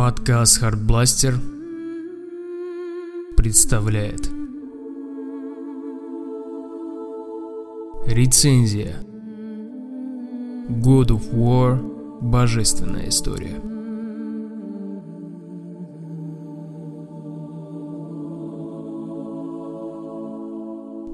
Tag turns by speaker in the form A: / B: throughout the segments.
A: Подкаст Hardblaster представляет. Рецензия. God of War. Божественная история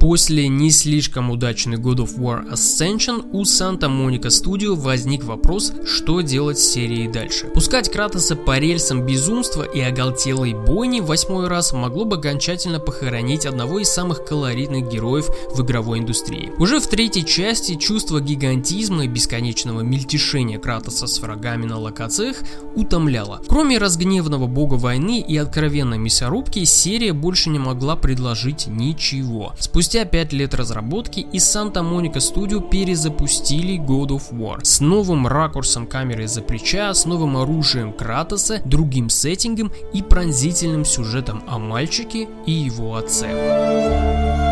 A: После не слишком удачной God of War Ascension у Santa Monica Studio возник вопрос, что делать с серией дальше. Пускать Кратоса по рельсам безумства и оголтелой бойни восьмой раз могло бы окончательно похоронить одного из самых колоритных героев в игровой индустрии. Уже в третьей части чувство гигантизма и бесконечного мельтешения Кратоса с врагами на локациях утомляло. Кроме разгневанного бога войны и откровенной мясорубки, серия больше не могла предложить ничего. Спустя Спустя 5 лет разработки из Santa Monica Studio перезапустили God of War с новым ракурсом камеры за плеча, с новым оружием Кратоса, другим сеттингом и пронзительным сюжетом о мальчике и его отце.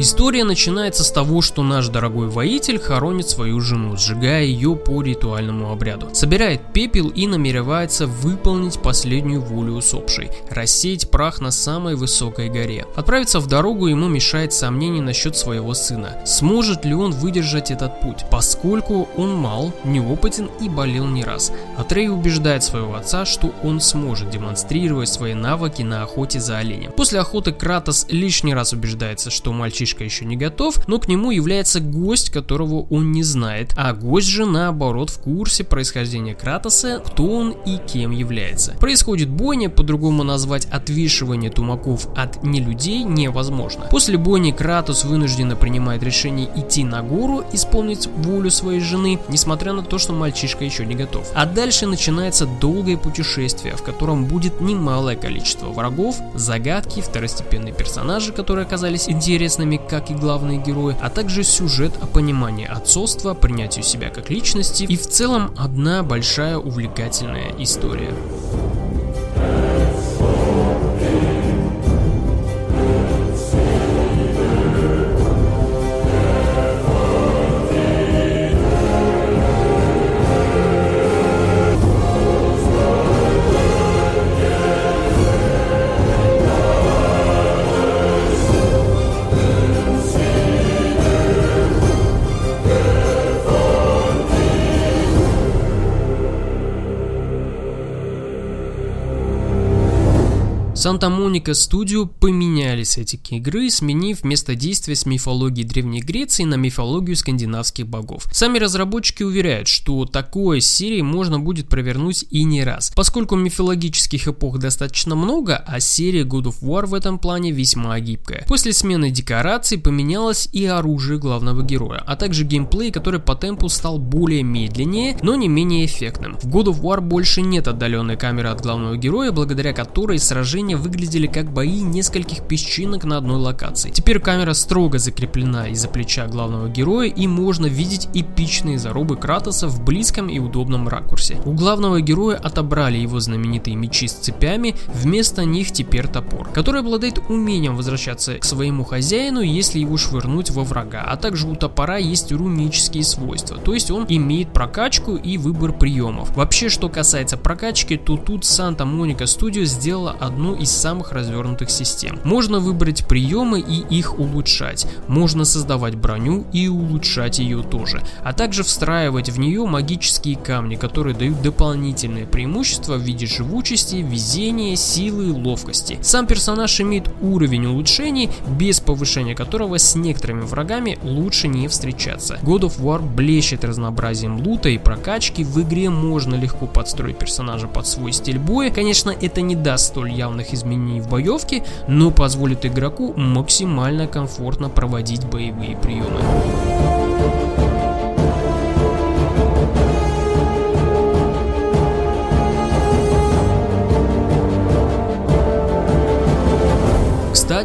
A: История начинается с того, что наш дорогой воитель хоронит свою жену, сжигая ее по ритуальному обряду. Собирает пепел и намеревается выполнить последнюю волю усопшей – рассеять прах на самой высокой горе. Отправиться в дорогу ему мешает сомнение насчет своего сына. Сможет ли он выдержать этот путь, поскольку он мал, неопытен и болел не раз. Атрей убеждает своего отца, что он сможет демонстрировать свои навыки на охоте за оленем. После охоты Кратос лишний раз убеждается, что мальчишка мальчишка еще не готов, но к нему является гость, которого он не знает, а гость же наоборот в курсе происхождения Кратоса, кто он и кем является. Происходит бойня, по-другому назвать отвешивание тумаков от нелюдей невозможно. После бойни Кратос вынужденно принимает решение идти на гору, исполнить волю своей жены, несмотря на то, что мальчишка еще не готов. А дальше начинается долгое путешествие, в котором будет немалое количество врагов, загадки, второстепенные персонажи, которые оказались интересными как и главные герои, а также сюжет о понимании отцовства, принятию себя как личности и в целом одна большая увлекательная история. Санта-Моника Студио поменяли сеттинг игры, сменив место действия с мифологии Древней Греции на мифологию скандинавских богов. Сами разработчики уверяют, что такое серии можно будет провернуть и не раз, поскольку мифологических эпох достаточно много, а серия God of War в этом плане весьма гибкая. После смены декораций поменялось и оружие главного героя, а также геймплей, который по темпу стал более медленнее, но не менее эффектным. В God of War больше нет отдаленной камеры от главного героя, благодаря которой сражение сражения выглядели как бои нескольких песчинок на одной локации. Теперь камера строго закреплена из-за плеча главного героя и можно видеть эпичные зарубы Кратоса в близком и удобном ракурсе. У главного героя отобрали его знаменитые мечи с цепями, вместо них теперь топор, который обладает умением возвращаться к своему хозяину, если его швырнуть во врага, а также у топора есть рунические свойства, то есть он имеет прокачку и выбор приемов. Вообще, что касается прокачки, то тут Santa Monica Studio сделала одну из самых развернутых систем. Можно выбрать приемы и их улучшать. Можно создавать броню и улучшать ее тоже. А также встраивать в нее магические камни, которые дают дополнительные преимущества в виде живучести, везения, силы и ловкости. Сам персонаж имеет уровень улучшений, без повышения которого с некоторыми врагами лучше не встречаться. God of War блещет разнообразием лута и прокачки, в игре можно легко подстроить персонажа под свой стиль боя. Конечно, это не даст столь явных существенных изменений в боевке, но позволит игроку максимально комфортно проводить боевые приемы.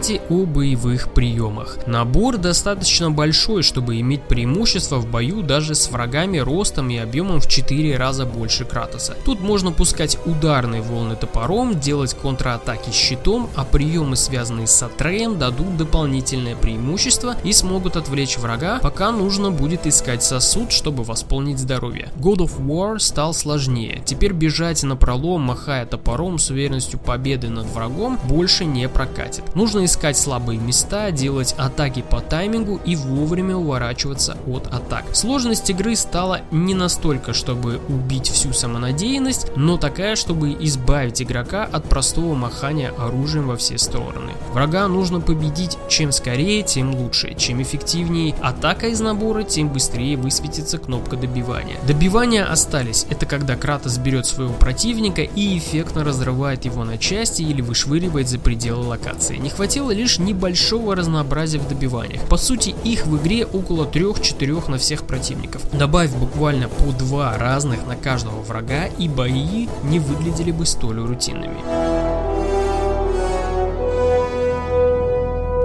A: Кстати, о боевых приемах. Набор достаточно большой, чтобы иметь преимущество в бою даже с врагами ростом и объемом в 4 раза больше Кратоса. Тут можно пускать ударные волны топором, делать контратаки щитом, а приемы, связанные с Атреем, дадут дополнительное преимущество и смогут отвлечь врага, пока нужно будет искать сосуд, чтобы восполнить здоровье. God of War стал сложнее. Теперь бежать на пролом, махая топором с уверенностью победы над врагом, больше не прокатит. Нужно искать слабые места, делать атаки по таймингу и вовремя уворачиваться от атак. Сложность игры стала не настолько, чтобы убить всю самонадеянность, но такая, чтобы избавить игрока от простого махания оружием во все стороны. Врага нужно победить чем скорее, тем лучше. Чем эффективнее атака из набора, тем быстрее высветится кнопка добивания. Добивания остались. Это когда Кратос берет своего противника и эффектно разрывает его на части или вышвыривает за пределы локации. Не хватило лишь небольшого разнообразия в добиваниях. По сути, их в игре около 3-4 на всех противников. Добавь буквально по два разных на каждого врага и бои не выглядели бы столь рутинными.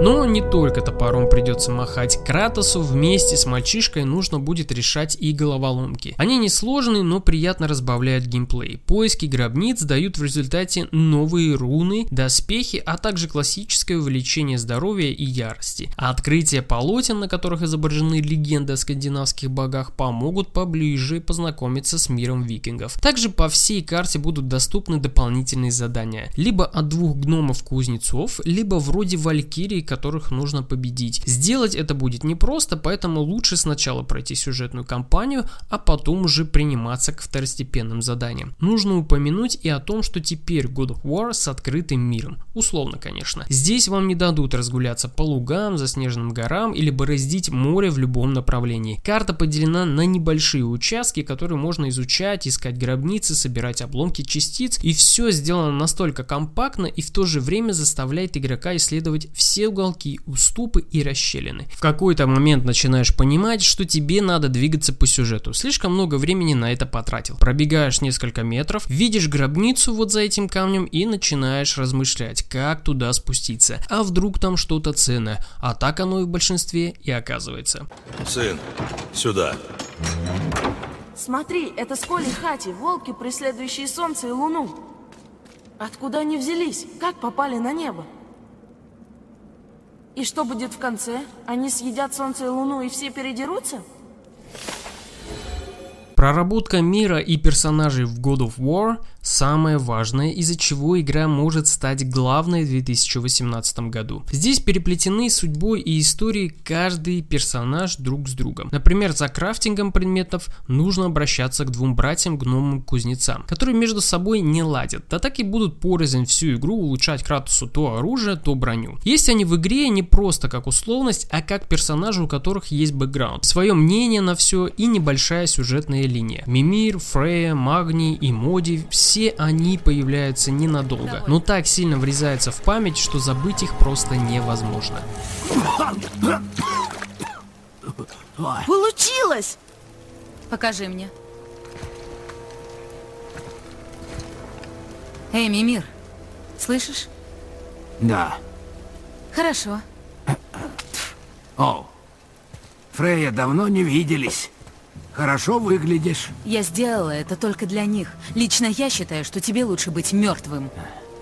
A: Но не только топором придется махать. Кратосу вместе с мальчишкой нужно будет решать и головоломки. Они несложные, но приятно разбавляют геймплей. Поиски гробниц дают в результате новые руны, доспехи, а также классическое увеличение здоровья и ярости. А открытие полотен, на которых изображены легенды о скандинавских богах, помогут поближе познакомиться с миром викингов. Также по всей карте будут доступны дополнительные задания. Либо от двух гномов-кузнецов, либо вроде Валькирии, которых нужно победить. Сделать это будет непросто, поэтому лучше сначала пройти сюжетную кампанию, а потом уже приниматься к второстепенным заданиям. Нужно упомянуть и о том, что теперь God of War с открытым миром. Условно, конечно. Здесь вам не дадут разгуляться по лугам, заснеженным горам или бороздить море в любом направлении. Карта поделена на небольшие участки, которые можно изучать, искать гробницы, собирать обломки частиц, и все сделано настолько компактно и в то же время заставляет игрока исследовать все уголки уголки, уступы и расщелины. В какой-то момент начинаешь понимать, что тебе надо двигаться по сюжету. Слишком много времени на это потратил. Пробегаешь несколько метров, видишь гробницу вот за этим камнем и начинаешь размышлять, как туда спуститься. А вдруг там что-то ценное? А так оно и в большинстве и оказывается.
B: Сын, сюда.
C: Смотри, это Сколи Хати, волки, преследующие солнце и луну. Откуда они взялись? Как попали на небо? И что будет в конце? Они съедят Солнце и Луну и все передерутся?
A: Проработка мира и персонажей в God of War самое важное, из-за чего игра может стать главной в 2018 году. Здесь переплетены судьбой и историей каждый персонаж друг с другом. Например, за крафтингом предметов нужно обращаться к двум братьям гномам-кузнецам, которые между собой не ладят, да так и будут порознь всю игру улучшать Кратусу то оружие, то броню. Есть они в игре не просто как условность, а как персонажи, у которых есть бэкграунд, свое мнение на все и небольшая сюжетная линия. Мимир, Фрея, Магний и Моди – все они появляются ненадолго, но так сильно врезаются в память, что забыть их просто невозможно.
C: Получилось!
D: Покажи мне. Эй, Мимир, слышишь?
E: Да.
D: Хорошо.
E: О, Фрея, давно не виделись. Хорошо выглядишь.
D: Я сделала это только для них. Лично я считаю, что тебе лучше быть мертвым.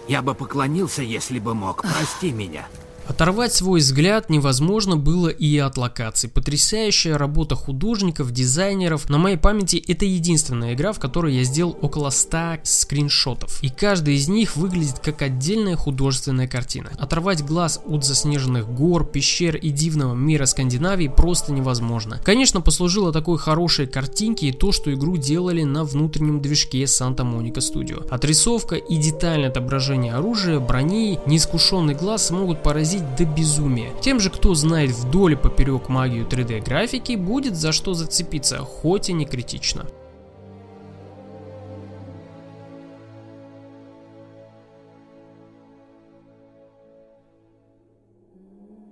E: Я бы поклонился, если бы мог. Прости меня.
A: Оторвать свой взгляд невозможно было и от локаций. Потрясающая работа художников, дизайнеров. На моей памяти это единственная игра, в которой я сделал около 100 скриншотов. И каждый из них выглядит как отдельная художественная картина. Оторвать глаз от заснеженных гор, пещер и дивного мира Скандинавии просто невозможно. Конечно, послужило такой хорошей картинке и то, что игру делали на внутреннем движке Santa Monica Studio. Отрисовка и детальное отображение оружия, брони, неискушенный глаз смогут поразить доводить до безумия. Тем же, кто знает вдоль и поперек магию 3D графики, будет за что зацепиться, хоть и не критично.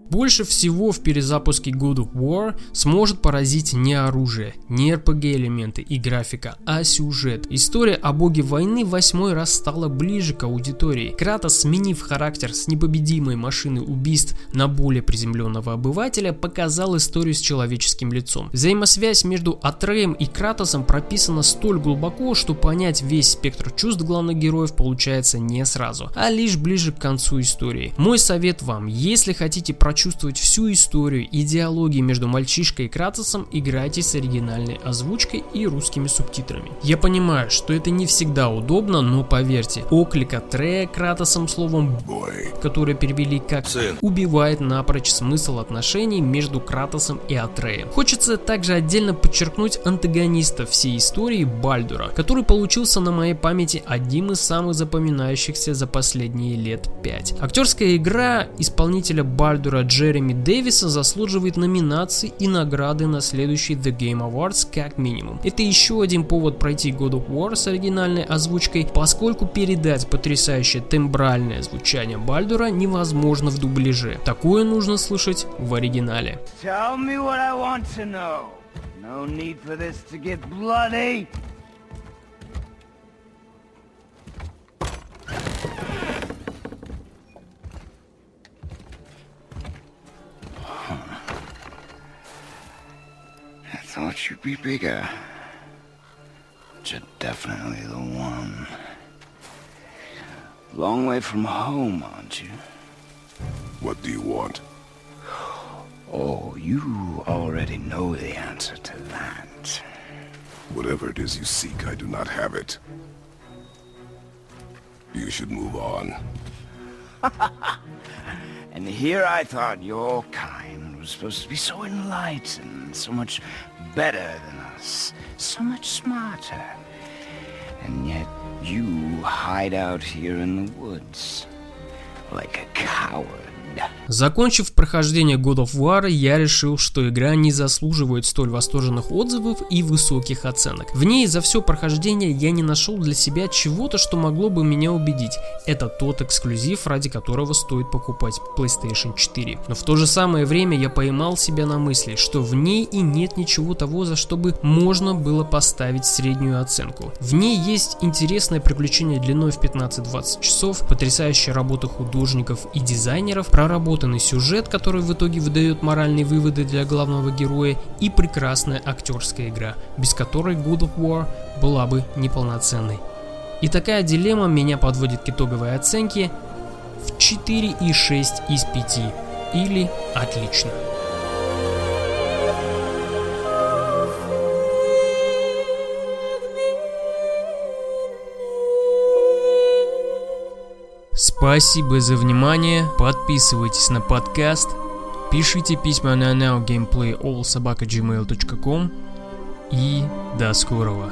A: Больше всего в перезапуске God of War сможет поразить не оружие, не RPG элементы и графика, а сюжет. История о боге войны восьмой раз стала ближе к аудитории. Кратос, сменив характер с непобедимой машины убийств на более приземленного обывателя, показал историю с человеческим лицом. Взаимосвязь между Атреем и Кратосом прописана столь глубоко, что понять весь спектр чувств главных героев получается не сразу, а лишь ближе к концу истории. Мой совет вам, если хотите прочувствовать всю историю и диалоги между мальчишкой и Кратосом, играйте с оригинальной озвучкой и русскими субтитрами. Я понимаю, что это не всегда удобно, но поверьте, оклик Атрея Кратосом словом «бой», которое перевели как
B: Сын.
A: убивает напрочь смысл отношений между Кратосом и Атреем. Хочется также отдельно подчеркнуть антагониста всей истории Бальдура, который получился на моей памяти одним из самых запоминающихся за последние лет пять. Актерская игра исполнителя Бальдура Джереми Дэвиса заслуживает номинаций и награды на следующий The Game Awards как минимум. Это еще один повод пройти God of War с оригинальной озвучкой, поскольку передать потрясающее тембральное звучание Бальдура невозможно в дубляже. Такое нужно слышать в оригинале.
F: Tell me what I want to know. No need for this to get bloody. Be bigger. But you're definitely the one. Long way from home, aren't you?
G: What do you want?
F: Oh, you already know the answer to that.
G: Whatever it is you seek, I do not have it. You should move on.
F: And here I thought your kind was supposed to be so enlightened, so much better than us, so much smarter. And yet you hide out here in the woods like a coward.
A: Закончив прохождение God of War, я решил, что игра не заслуживает столь восторженных отзывов и высоких оценок. В ней за все прохождение я не нашел для себя чего-то, что могло бы меня убедить. Это тот эксклюзив, ради которого стоит покупать PlayStation 4. Но в то же самое время я поймал себя на мысли, что в ней и нет ничего того, за что бы можно было поставить среднюю оценку. В ней есть интересное приключение длиной в 15-20 часов, потрясающая работа художников и дизайнеров, проработанный сюжет, который в итоге выдает моральные выводы для главного героя, и прекрасная актерская игра, без которой God of War была бы неполноценной. И такая дилемма меня подводит к итоговой оценке в 4,6 из 5 или отлично. Спасибо за внимание, подписывайтесь на подкаст, пишите письма на nowgameplayallsobaka.gmail.com и до скорого.